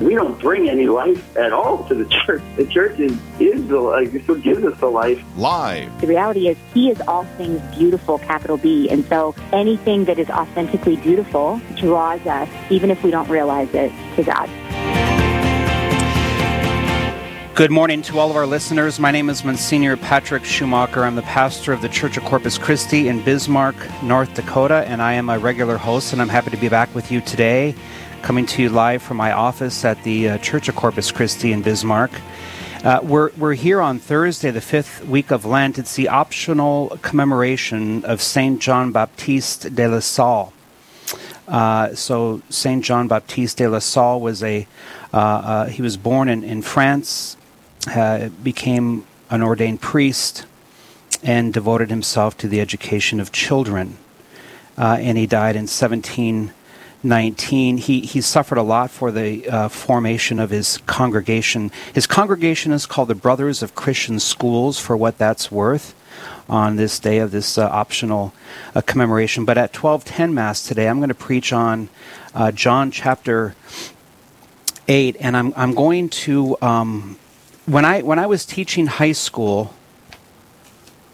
We don't bring any life at all to the church. The church is, is the life. It's what gives us the life. Live. The reality is, He is all things beautiful, capital B. And so anything that is authentically beautiful draws us, even if we don't realize it, to God. Good morning to all of our listeners. My name is Monsignor Patrick Schumacher. I'm the pastor of the Church of Corpus Christi in Bismarck, North Dakota, and I am a regular host, and I'm happy to be back with you today, coming to you live from my office at the uh, Church of Corpus Christi in Bismarck. Uh, we're, we're here on Thursday, the fifth week of Lent. It's the optional commemoration of Saint John Baptiste de la Salle. Uh, so Saint John Baptiste de la Salle was a uh, uh, he was born in, in France, uh, became an ordained priest, and devoted himself to the education of children. Uh, and he died in 1719. He he suffered a lot for the uh, formation of his congregation. His congregation is called the Brothers of Christian Schools, for what that's worth on this day of this uh, optional uh, commemoration. But at 1210 Mass today, I'm going to preach on uh, John chapter 8, and I'm, I'm going to. Um, when I when I was teaching high school,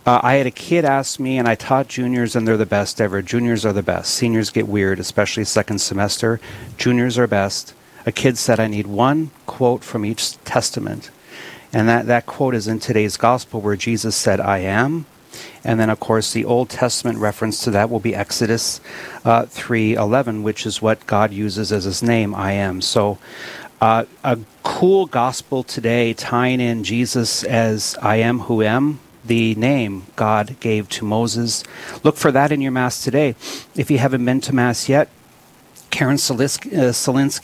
uh, I had a kid ask me, and I taught juniors, and they're the best ever. Juniors are the best. Seniors get weird, especially second semester. Juniors are best. A kid said, "I need one quote from each testament," and that that quote is in today's gospel, where Jesus said, "I am." And then, of course, the Old Testament reference to that will be Exodus uh, 3.11, which is what God uses as his name, I am. So uh, a cool gospel today tying in Jesus as I am who am, the name God gave to Moses. Look for that in your Mass today. If you haven't been to Mass yet, Karen uh,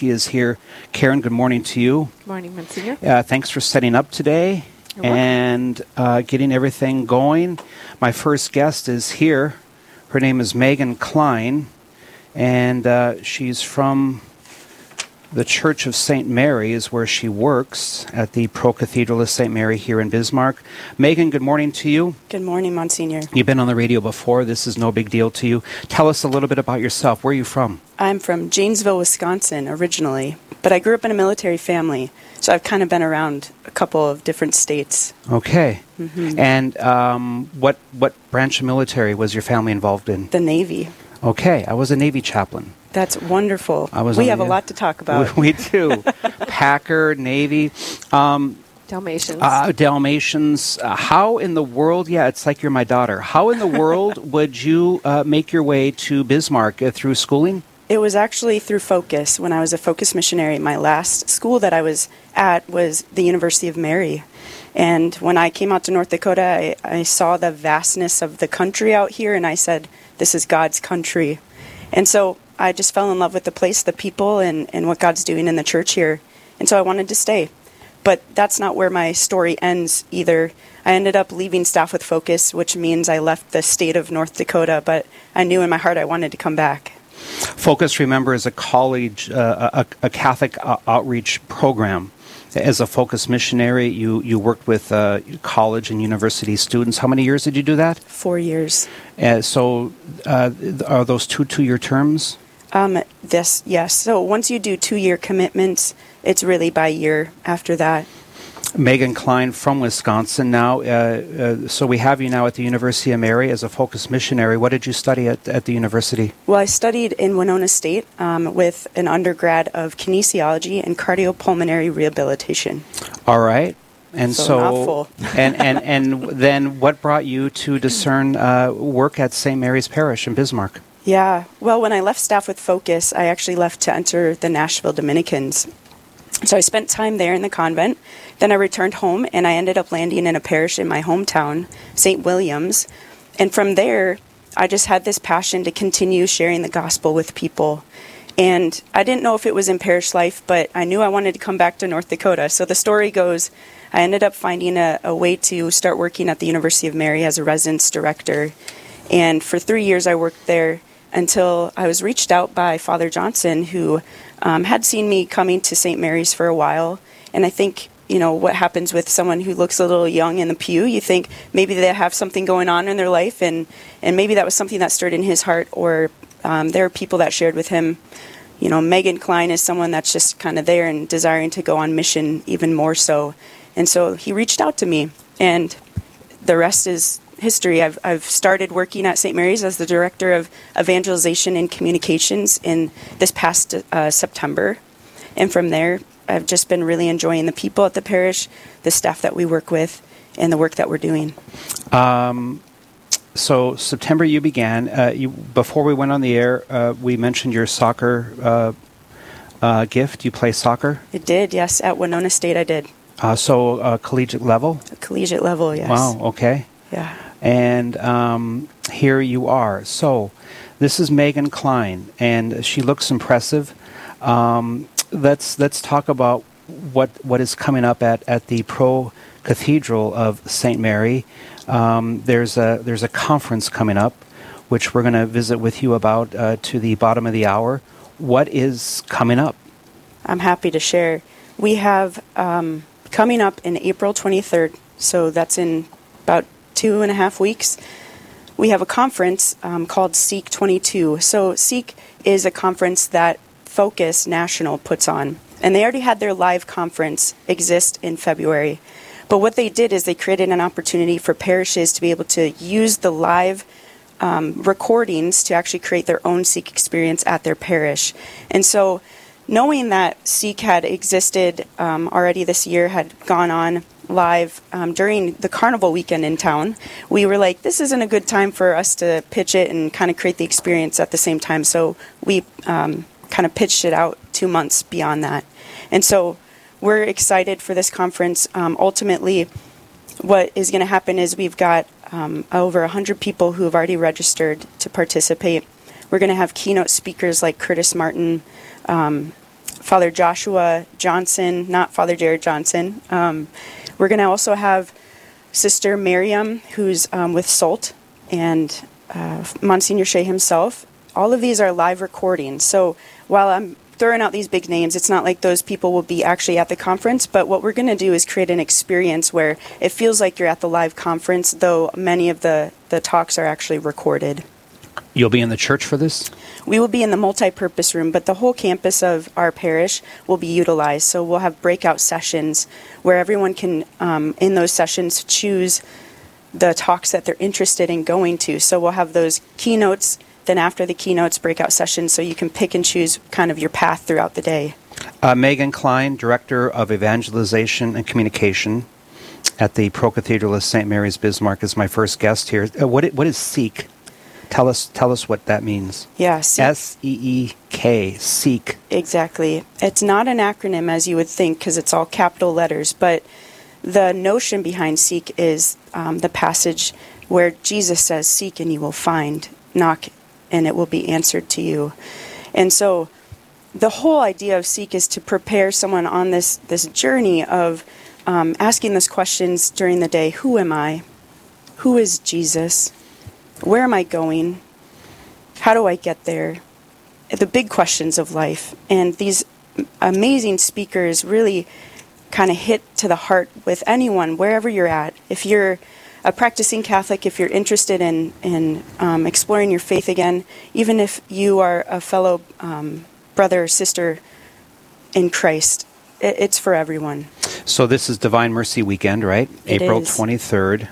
is here. Karen, good morning to you. Good morning, Monsignor. Uh, thanks for setting up today and uh, getting everything going. My first guest is here. Her name is Megan Klein, and uh, she's from the Church of St. Mary, is where she works at the Pro Cathedral of St. Mary here in Bismarck. Megan, good morning to you. Good morning, Monsignor. You've been on the radio before. This is no big deal to you. Tell us a little bit about yourself. Where are you from? I'm from Janesville, Wisconsin originally, but I grew up in a military family, so I've kind of been around a couple of different states. Okay. Mm-hmm. And um, what what branch of military was your family involved in? The Navy. Okay, I was a Navy chaplain. That's wonderful. I was we have the- a lot to talk about. We, we do. Packer, Navy. Um, Dalmatians. Uh, Dalmatians. Uh, how in the world? Yeah, it's like you're my daughter. How in the world would you uh, make your way to Bismarck uh, through schooling? It was actually through Focus. When I was a Focus missionary, my last school that I was at was the University of Mary. And when I came out to North Dakota, I, I saw the vastness of the country out here, and I said, This is God's country. And so I just fell in love with the place, the people, and, and what God's doing in the church here. And so I wanted to stay. But that's not where my story ends either. I ended up leaving staff with Focus, which means I left the state of North Dakota, but I knew in my heart I wanted to come back. Focus, remember, is a college, uh, a, a Catholic uh, outreach program. As a Focus missionary, you, you worked with uh, college and university students. How many years did you do that? Four years. Uh, so, uh, are those two two year terms? Um, this, yes. So once you do two year commitments, it's really by year after that. Megan Klein from Wisconsin now. Uh, uh, so, we have you now at the University of Mary as a Focus missionary. What did you study at, at the university? Well, I studied in Winona State um, with an undergrad of kinesiology and cardiopulmonary rehabilitation. All right. And So so, and, and, and then what brought you to discern uh, work at St. Mary's Parish in Bismarck? Yeah. Well, when I left staff with Focus, I actually left to enter the Nashville Dominicans. So I spent time there in the convent. Then I returned home and I ended up landing in a parish in my hometown, St. William's. And from there, I just had this passion to continue sharing the gospel with people. And I didn't know if it was in parish life, but I knew I wanted to come back to North Dakota. So the story goes I ended up finding a, a way to start working at the University of Mary as a residence director. And for three years, I worked there until I was reached out by Father Johnson, who um, had seen me coming to St. Mary's for a while. And I think, you know, what happens with someone who looks a little young in the pew, you think maybe they have something going on in their life, and, and maybe that was something that stirred in his heart, or um, there are people that shared with him. You know, Megan Klein is someone that's just kind of there and desiring to go on mission even more so. And so he reached out to me, and the rest is history. I've, I've started working at St. Mary's as the director of evangelization and communications in this past uh, September. And from there, I've just been really enjoying the people at the parish, the staff that we work with, and the work that we're doing. Um, so September you began. Uh, you, before we went on the air, uh, we mentioned your soccer uh, uh gift. You play soccer. It did, yes. At Winona State, I did. Uh, so uh, collegiate level. collegiate level, yes. Wow. Okay. Yeah. And um, here you are. So this is Megan Klein, and she looks impressive. Um, let's let's talk about what what is coming up at, at the Pro Cathedral of St. Mary. Um, there's a there's a conference coming up, which we're going to visit with you about uh, to the bottom of the hour. What is coming up? I'm happy to share. We have um, coming up in April 23rd, so that's in about two and a half weeks. We have a conference um, called Seek 22. So Seek is a conference that Focus National puts on. And they already had their live conference exist in February. But what they did is they created an opportunity for parishes to be able to use the live um, recordings to actually create their own Seek experience at their parish. And so, knowing that Seek had existed um, already this year, had gone on live um, during the carnival weekend in town, we were like, this isn't a good time for us to pitch it and kind of create the experience at the same time. So we um, kind of pitched it out two months beyond that. And so we're excited for this conference. Um, ultimately, what is going to happen is we've got um, over 100 people who have already registered to participate. We're going to have keynote speakers like Curtis Martin, um, Father Joshua Johnson, not Father Jared Johnson. Um, we're going to also have Sister Miriam, who's um, with SOLT, and uh, Monsignor Shea himself. All of these are live recordings. So while I'm throwing out these big names, it's not like those people will be actually at the conference, but what we're going to do is create an experience where it feels like you're at the live conference, though many of the, the talks are actually recorded. You'll be in the church for this? We will be in the multi purpose room, but the whole campus of our parish will be utilized. So we'll have breakout sessions where everyone can, um, in those sessions, choose the talks that they're interested in going to. So we'll have those keynotes then after the keynotes, breakout sessions, so you can pick and choose kind of your path throughout the day. Uh, Megan Klein, Director of Evangelization and Communication at the Pro Cathedral of St. Mary's Bismarck, is my first guest here. Uh, what, what is Seek? Tell us, tell us what that means. Yeah, S E E K, Seek. Exactly. It's not an acronym as you would think because it's all capital letters, but the notion behind Seek is um, the passage where Jesus says, Seek and you will find, knock and it will be answered to you. And so the whole idea of Seek is to prepare someone on this, this journey of um, asking those questions during the day Who am I? Who is Jesus? Where am I going? How do I get there? The big questions of life. And these amazing speakers really kind of hit to the heart with anyone, wherever you're at. If you're a practicing Catholic, if you're interested in, in um, exploring your faith again, even if you are a fellow um, brother or sister in Christ, it, it's for everyone. So this is Divine Mercy Weekend, right? It April is. 23rd.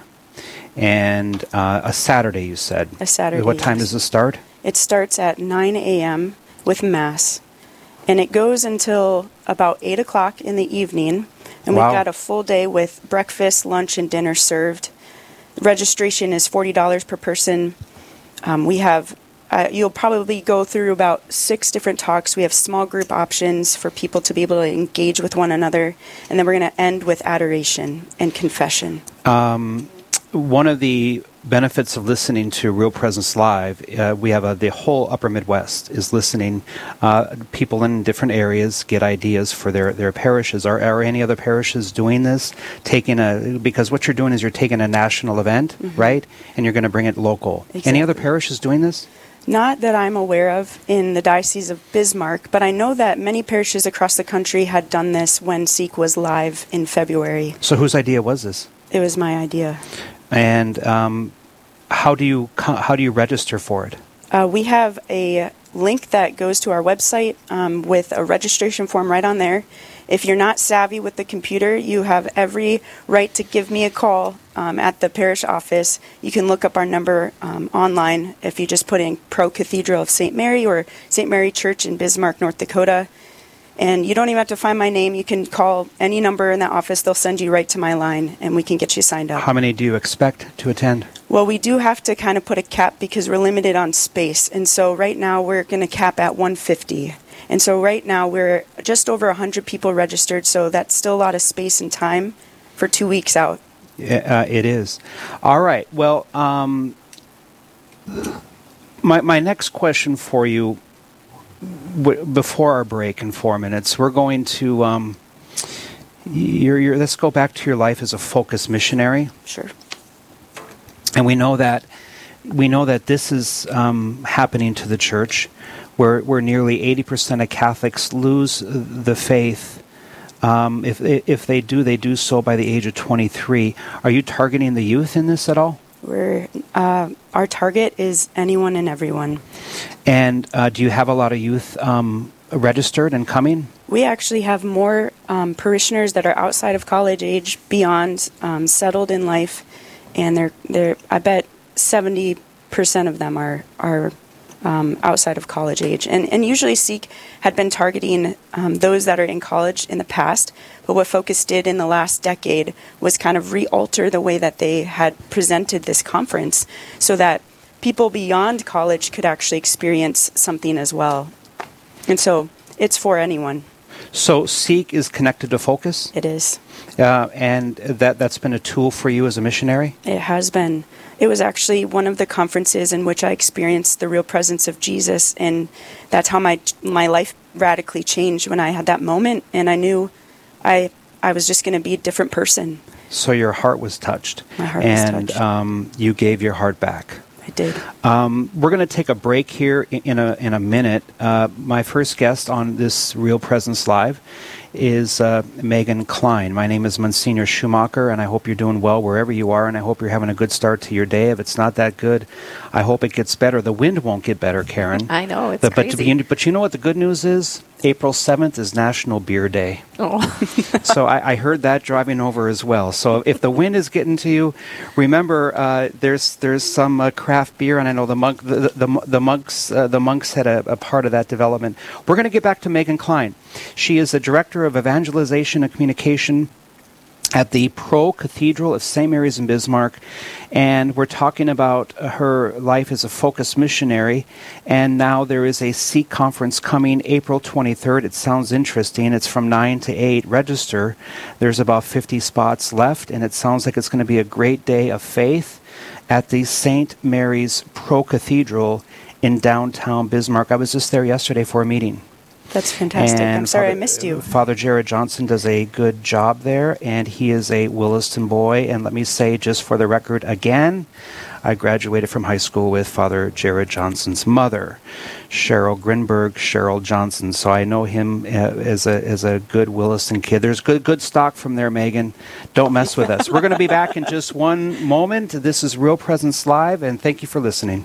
And uh, a Saturday, you said. A Saturday, What time yes. does it start? It starts at 9 a.m. with Mass, and it goes until about 8 o'clock in the evening. And Wow. we've got a full day with breakfast, lunch, and dinner served. Registration is $40 per person. Um, we have, uh, you'll probably go through about six different talks. We have small group options for people to be able to engage with one another. And then we're going to end with adoration and confession. One of the benefits of listening to Real Presence Live, uh, we have a, the whole Upper Midwest is listening. Uh, people in different areas get ideas for their, their parishes. Are, are any other parishes doing this? Taking a because what you're doing is you're taking a national event, right, and you're going to bring it local. Any other parishes doing this? Not that I'm aware of in the Diocese of Bismarck, but I know that many parishes across the country had done this when Seek was live in February. So, whose idea was this? It was my idea. And um, how do you how do you register for it? Uh, we have a link that goes to our website um, with a registration form right on there. If you're not savvy with the computer, you have every right to give me a call um, at the parish office. You can look up our number um, online if you just put in Pro Cathedral of St. Mary or St. Mary Church in Bismarck, North Dakota. And you don't even have to find my name. You can call any number in that office. They'll send you right to my line, and we can get you signed up. How many do you expect to attend? Well, we do have to kind of put a cap because we're limited on space. And so right now we're going to cap at 150. And so right now we're just over 100 people registered, so that's still a lot of space and time for two weeks out. Yeah, uh, it is. All right. Well, um, my my next question for you, w- before our break in four minutes, we're going to. Um, let's go back to your life as a focus missionary, Sure. and we know that we know that this is um, happening to the church, where where nearly eighty percent of Catholics lose the faith. Um, if if they do, they do so by the age of twenty three. Are you targeting the youth in this at all? We're, uh, our target is anyone and everyone. And uh, do you have a lot of youth um, registered and coming? We actually have more um, parishioners that are outside of college age, beyond um, settled in life, and they're they're. I bet seventy percent of them are are um, outside of college age, and and usually Seek had been targeting um, those that are in college in the past. But what Focus did in the last decade was kind of re-alter the way that they had presented this conference, so that people beyond college could actually experience something as well. And so it's for anyone. So Seek is connected to Focus, It is. uh, and that that's been a tool for you as a missionary. It has been. It was actually one of the conferences in which I experienced the real presence of Jesus, and that's how my my life radically changed when I had that moment, and I knew I I was just going to be a different person. So your heart was touched, My heart was and touched. Um, you gave your heart back. I did. Um, we're going to take a break here in a in a minute. Uh, my first guest on this Real Presence Live is uh, Megan Klein. My name is Monsignor Schumacher, and I hope you're doing well wherever you are, and I hope you're having a good start to your day. If it's not that good, I hope it gets better. The wind won't get better, Karen. I know, it's but, but, crazy. you, but you know what the good news is? April 7th is National Beer Day. Oh, so I, I heard that driving over as well. So if the wind is getting to you, remember uh, there's there's some uh, craft beer, and I know the monk the the, the monks uh, the monks had a, a part of that development. We're going to get back to Megan Klein. She is the director of evangelization and communication at the Pro Cathedral of St. Mary's in Bismarck, and we're talking about her life as a focus missionary. And now there is a Seek conference coming April 23rd. It sounds interesting. It's from 9 to 8. Register. There's about 50 spots left, and it sounds like it's going to be a great day of faith at the St. Mary's Pro Cathedral in downtown Bismarck. I was just there yesterday for a meeting. That's fantastic. I'm And sorry I missed you. Father Jared Johnson does a good job there, and he is a Williston boy. And let me say, just for the record again, I graduated from high school with Father Jared Johnson's mother, Cheryl Grinberg, Cheryl Johnson. So I know him uh, as a as a good Williston kid. There's good good stock from there, Megan. Don't mess with us. We're going to be back in just one moment. This is Real Presence Live, and thank you for listening.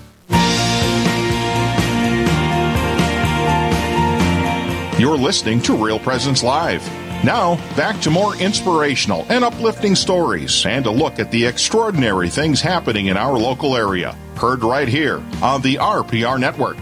You're listening to Real Presence Live. Now, back to more inspirational and uplifting stories and a look at the extraordinary things happening in our local area. Heard right here on the RPR Network.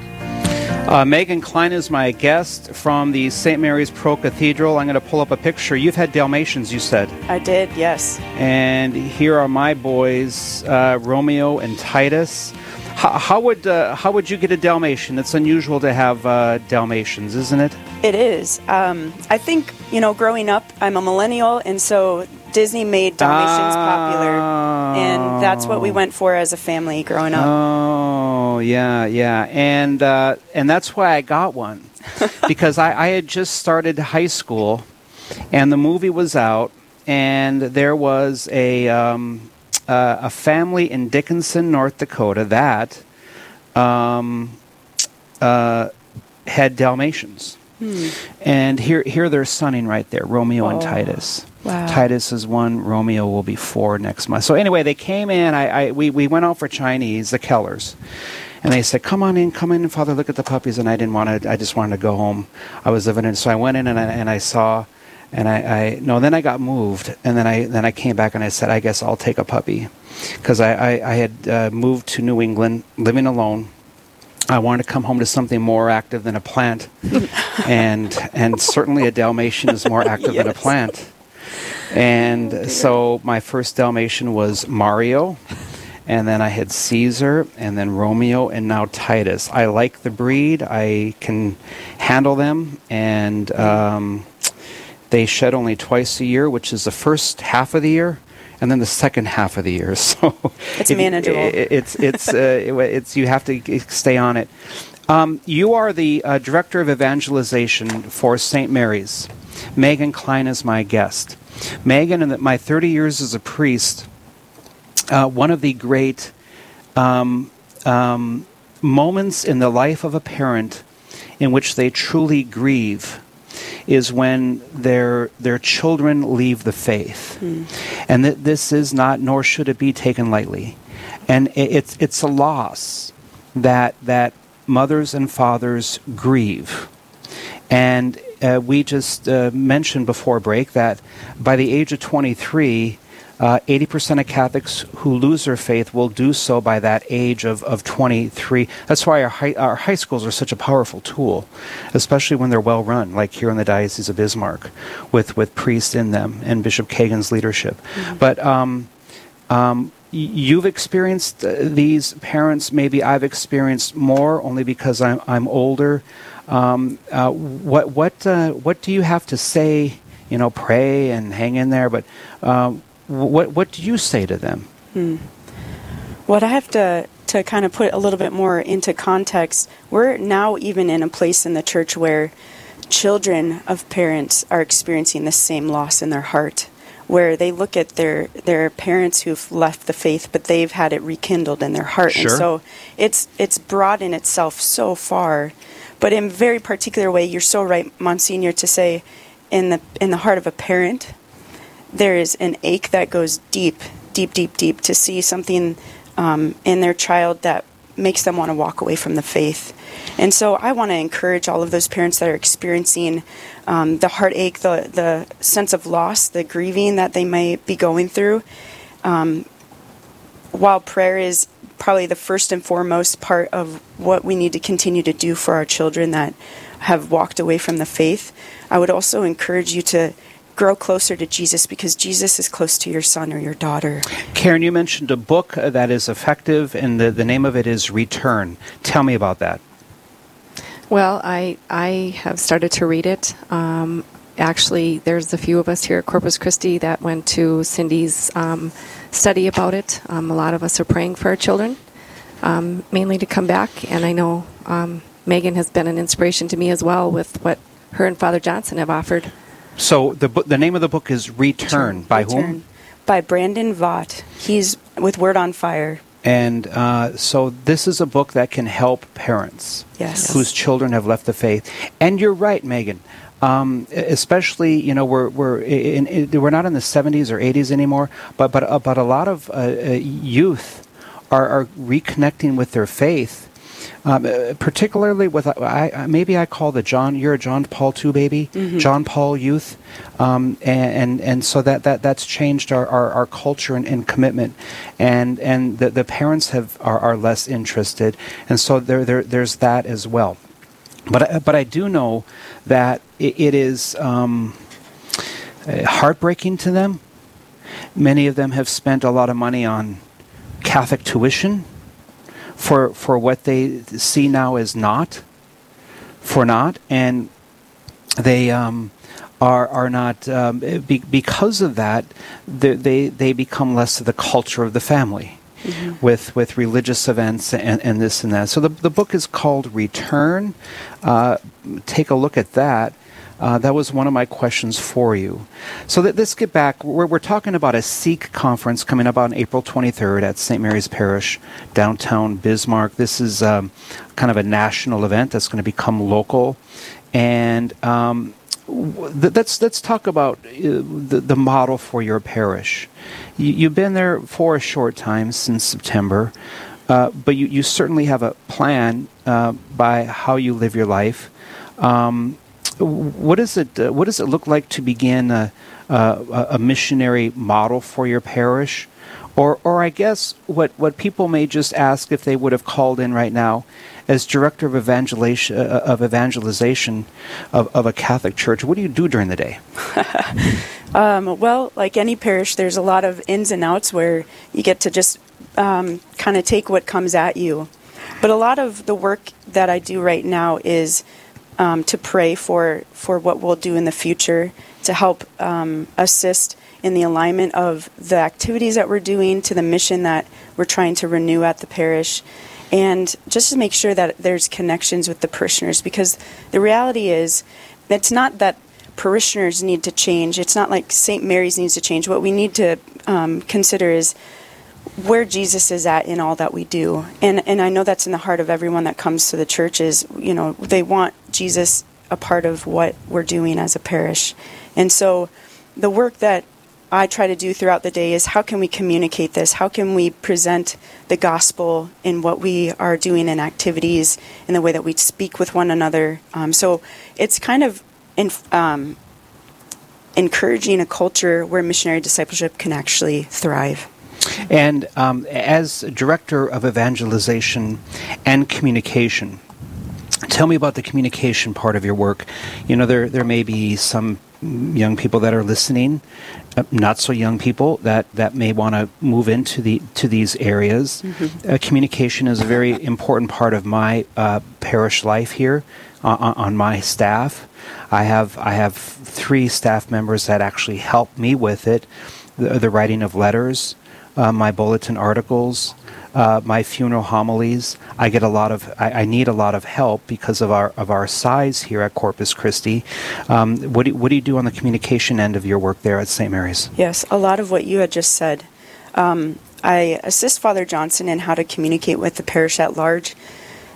Uh, Megan Klein is my guest from the St. Mary's Pro Cathedral. I'm going to pull up a picture. You've had Dalmatians, you said. I did, yes. And here are my boys, uh, Romeo and Titus. How, how would uh, how would you get a Dalmatian? It's unusual to have uh, Dalmatians, isn't it? It is. Um, I think you know, growing up, I'm a millennial, and so Disney made Dalmatians popular, and that's what we went for as a family growing up. Oh yeah, yeah, and uh, and that's why I got one because I, I had just started high school, and the movie was out, and there was a um, uh, a family in Dickinson, North Dakota that um, uh, had Dalmatians. Hmm. And here, here they're sunning right there, Romeo and Oh, Titus. wow. Titus is one, Romeo will be four next month. So anyway, they came in. I, I we, we went out for Chinese, the Kellers, and they said, "Come on in, come in, Father, look at the puppies." And I didn't want to. I just wanted to go home. I was living in, so I went in and I, and I saw, and I, I no. Then I got moved, and then I then I came back and I said, "I guess I'll take a puppy," because I, I I had uh, moved to New England, living alone. I wanted to come home to something more active than a plant, and and certainly a Dalmatian is more active than a plant. And so my first Dalmatian was Mario, and then I had Caesar, and then Romeo, and now Titus. I like the breed. I can handle them, and um, they shed only twice a year, which is the first half of the year. And then the second half of the year, so It's if- manageable. it- it's it's uh, it- it's you have to stay on it. Um, you are the uh, director of evangelization for St. Mary's. Megan Klein is my guest. Megan, in my 30 years as a priest, uh, one of the great um, um, moments in the life of a parent in which they truly grieve is when their their children leave the faith, and that this is not, nor should it be taken lightly, and it, it's it's a loss that that mothers and fathers grieve, and uh, we just uh, mentioned before break that by the age of 23. Uh, 80% of Catholics who lose their faith will do so by that age of, of 23. That's why our high, our high schools are such a powerful tool, especially when they're well run, like here in the Diocese of Bismarck, with, with priests in them and Bishop Kagan's leadership. But um, um, you've experienced uh, these parents. Maybe I've experienced more, only because I'm I'm older. Um, uh, what what uh, what do you have to say? You know, pray and hang in there. But um, what what do you say to them? Hmm. What I have to to kind of put a little bit more into context, we're now even in a place in the church where children of parents are experiencing the same loss in their heart, where they look at their their parents who've left the faith, but they've had it rekindled in their heart, Sure. and so it's it's in itself so far, but in a very particular way. You're so right, Monsignor, to say in the in the heart of a parent there is an ache that goes deep, deep, deep, deep to see something um, in their child that makes them want to walk away from the faith. And so I want to encourage all of those parents that are experiencing um, the heartache, the, the sense of loss, the grieving that they might be going through. Um, while prayer is probably the first and foremost part of what we need to continue to do for our children that have walked away from the faith, I would also encourage you to grow closer to Jesus because Jesus is close to your son or your daughter. Karen, you mentioned a book that is effective, and the, the name of it is Return. Tell me about that. Well, I I have started to read it. Um, actually, there's a few of us here at Corpus Christi that went to Cindy's um, study about it. Um, a lot of us are praying for our children, um, mainly to come back. And I know um, Megan has been an inspiration to me as well with what her and Father Johnson have offered. So the bu- the name of the book is Return, by Return. whom? By Brandon Vogt. He's with Word on Fire. And uh, so this is a book that can help parents Yes. whose children have left the faith. And you're right, Megan. Um, especially, you know, we're we're in, in, we're not in the 70s or 80s anymore, but but uh, but a lot of uh, uh, youth are, are reconnecting with their faith. Um, uh, particularly with I, I, maybe I call the John you're a John Paul II baby Mhm. John Paul youth. Um, and, and and so that, that that's changed our, our, our culture and, and commitment. And and the, the parents have are, are less interested. And so there, there there's that as well. But I- but I do know that it, it is um, uh, heartbreaking to them. Many of them have spent a lot of money on Catholic tuition for for what they see now as not for not and they um, are are not um, be, because of that they, they they become less of the culture of the family with with religious events and, and this and that. So the, the book is called return. Uh, take a look at that uh, that was one of my questions for you. So that, let's get back. We're, we're talking about a Seek conference coming up on April 23rd at St. Mary's Parish, downtown Bismarck. This is um, kind of a national event that's going to become local, and um, th- let's let's talk about uh, the, the model for your parish. You, you've been there for a short time since September, uh, but you, you certainly have a plan uh, by how you live your life. Um, what does it uh, What does it look like to begin a, a, a missionary model for your parish? Or, or I guess what, what people may just ask if they would have called in right now, as director of evangelization uh, of evangelization of, of a Catholic church, what do you do during the day? Um, well, like any parish, there's a lot of ins and outs where you get to just um, kind of take what comes at you. But a lot of the work that I do right now is um, to pray for for what we'll do in the future to help um, assist in the alignment of the activities that we're doing to the mission that we're trying to renew at the parish. And just to make sure that there's connections with the parishioners because the reality is it's not that parishioners need to change. It's not like st mary's needs to change. What we need to um, consider is where jesus is at in all that we do. And and i know that's in the heart of everyone that comes to the churches you know they want jesus a part of what we're doing as a parish and so the work that I try to do throughout the day is how can we communicate this? How can we present the gospel in what we are doing in activities, in the way that we speak with one another? Um, so it's kind of in, um, encouraging a culture where missionary discipleship can actually thrive. And um, as director of evangelization and communication, tell me about the communication part of your work. You know, there there may be some young people that are listening, uh, not so young people that, that may want to move into the to these areas. Uh, communication is a very important part of my uh, parish life here uh, on, on my staff. I have I have three staff members that actually help me with it, the, the writing of letters, uh, my bulletin articles, uh, my funeral homilies. I get a lot of I, I need a lot of help because of our of our size here at Corpus Christi. Um, what do what do you do on the communication end of your work there at St. Mary's? Yes, a lot of what you had just said. Um, I assist Father Johnson in how to communicate with the parish at large,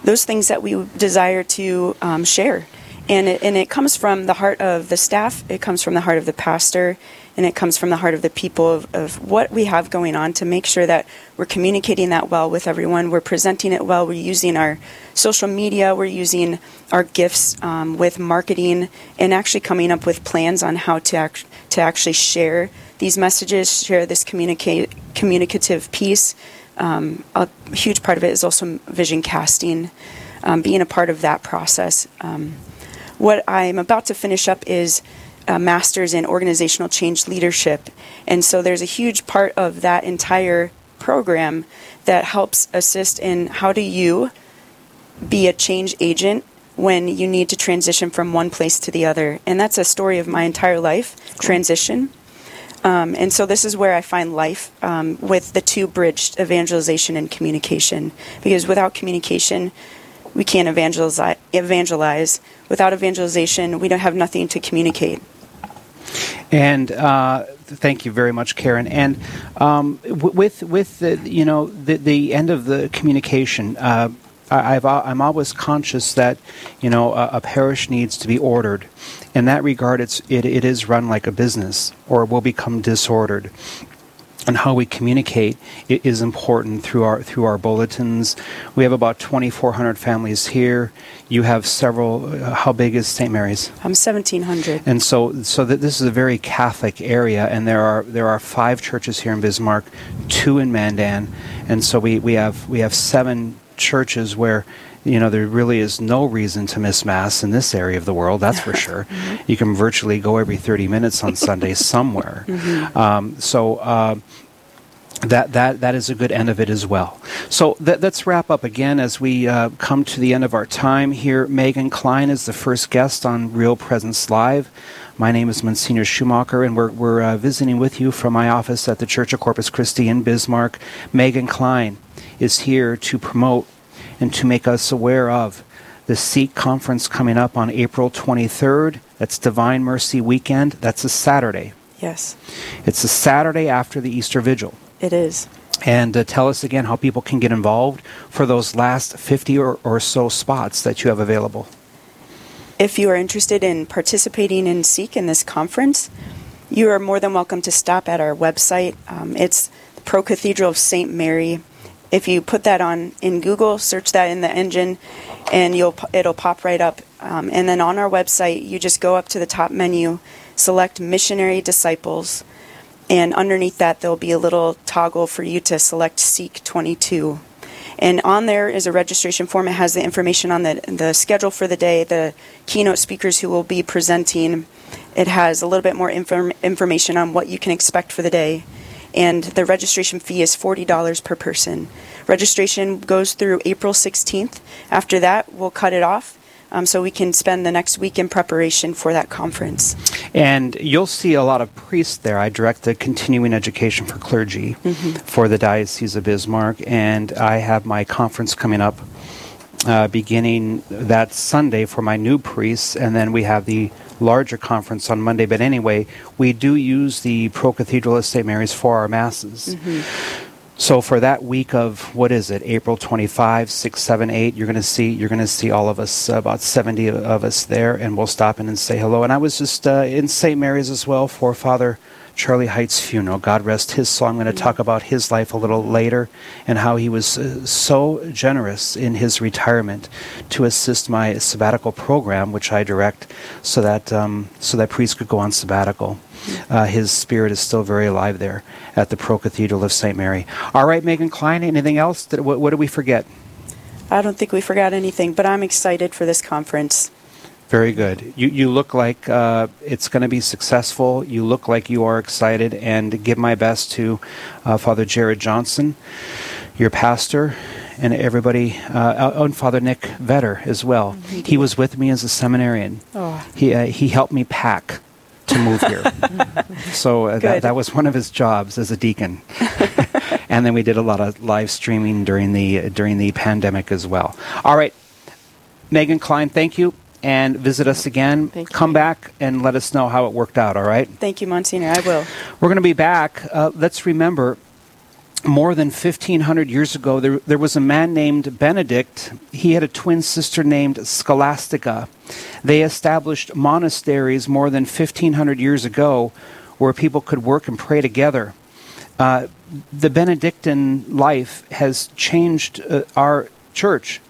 those things that we desire to um, share. And it, and it comes from the heart of the staff, it comes from the heart of the pastor, and it comes from the heart of the people of, of what we have going on to make sure that we're communicating that well with everyone. We're presenting it well. We're using our social media. We're using our gifts um, with marketing and actually coming up with plans on how to act, to actually share these messages, share this communicate communicative piece. Um, a huge part of it is also vision casting, um, being a part of that process. What I'm about to finish up is a master's in organizational change leadership. And so there's a huge part of that entire program that helps assist in how do you be a change agent when you need to transition from one place to the other. And that's a story of my entire life transition. Um, and so this is where I find life um, with the two bridged evangelization and communication. Because without communication, we can't evangelize. evangelize. Without evangelization, we don't have nothing to communicate. And uh, thank you very much, Karen. And um, with with the you know the the end of the communication. Uh, I, have I'm always conscious that you know a, a, parish needs to be ordered. In that regard, it's it, it is run like a business, or it will become disordered and how we communicate is important through our through our bulletins. We have about 2,400 families here. You have several. Uh, how big is St. Mary's? I'm 1,700. And so, so that this is a very Catholic area, and there are there are five churches here in Bismarck, two in Mandan, and so we, we have we have seven churches where you know, there really is no reason to miss Mass in this area of the world, that's for sure. mm-hmm. You can virtually go every 30 minutes on Sunday somewhere. Mm-hmm. Um, so, uh, that, that, that is a good end of it as well. So th- let's wrap up again as we uh, come to the end of our time here. Megan Klein is the first guest on Real Presence Live. My name is Monsignor Schumacher, and we're, we're uh, visiting with you from my office at the Church of Corpus Christi in Bismarck. Megan Klein is here to promote and to make us aware of the Seek conference coming up on April 23rd. That's Divine Mercy Weekend. That's a Saturday. Yes. It's a Saturday after the Easter Vigil. It is. And uh, tell us again how people can get involved for those last 50 or, or so spots that you have available. If you are interested in participating in Seek in this conference, you are more than welcome to stop at our website. Um, it's Pro Cathedral of St. Mary if you put that on in Google, search that in the engine, and you'll it'll pop right up. Um, and then on our website, you just go up to the top menu, select Missionary Disciples, and underneath that there'll be a little toggle for you to select Seek 22. And on there is a registration form. It has the information on the the schedule for the day, the keynote speakers who will be presenting. It has a little bit more inform- information on what you can expect for the day and the registration fee is $40 per person. Registration goes through April 16th. After that, we'll cut it off. Um, so we can spend the next week in preparation for that conference. And you'll see a lot of priests there. I direct the continuing education for clergy mm-hmm. for the Diocese of Bismarck, and I have my conference coming up uh, beginning that Sunday for my new priests, and then we have the larger conference on Monday. But anyway, we do use the Pro Cathedral of St. Mary's for our masses. Mm-hmm. So for that week of what is it, April 25, 6, 7, 8, you're going to see you're going to see all of us, about 70 of us there, and we'll stop in and say hello. And I was just uh, in St. Mary's as well for Father Charlie Height's funeral. God rest his soul. I'm going to talk about his life a little later and how he was uh, so generous in his retirement to assist my sabbatical program, which I direct, so that um, so that priests could go on sabbatical. Uh, his spirit is still very alive there at the Pro Cathedral of St. Mary. All right, Megan Klein. Anything else? That, what, what did we forget? I don't think we forgot anything, but I'm excited for this conference. Very good. You you look like uh, it's going to be successful. You look like you are excited, and give my best to uh, Father Jared Johnson, your pastor, and everybody, uh, oh, and Father Nick Vetter as well. Mm-hmm. He was with me as a seminarian. Oh. He uh, he helped me pack to move here. so uh, that, that was one of his jobs as a deacon. and then we did a lot of live streaming during the during the pandemic as well. All right, Megan Klein, thank you and visit us again. Come back and let us know how it worked out, all right? Thank you, Monsignor. I will. We're going to be back. Uh, let's remember more than 1500 years ago, there, there was a man named Benedict. He had a twin sister named Scholastica. They established monasteries more than 1500 years ago where people could work and pray together. Uh, the Benedictine life has changed uh, our church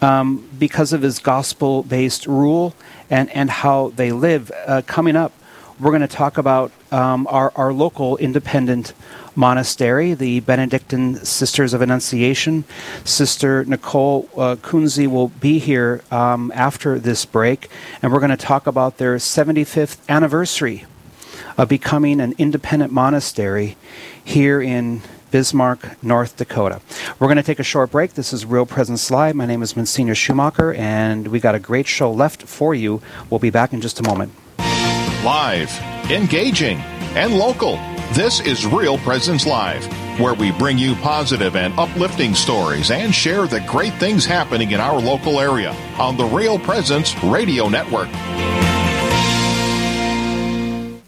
um, because of his gospel based rule and, and how they live. Uh, coming up, we're going to talk about um, our, our local independent monastery, the Benedictine Sisters of Annunciation. Sister Nicole uh, Kunze will be here um, after this break, and we're going to talk about their 75th anniversary of becoming an independent monastery here in Bismarck, North Dakota. We're going to take a short break. This is Real Presence Live. My name is Monsignor Schumacher, and we got a great show left for you. We'll be back in just a moment. Live, engaging, and local. This is Real Presence Live, where we bring you positive and uplifting stories and share the great things happening in our local area on the Real Presence Radio Network.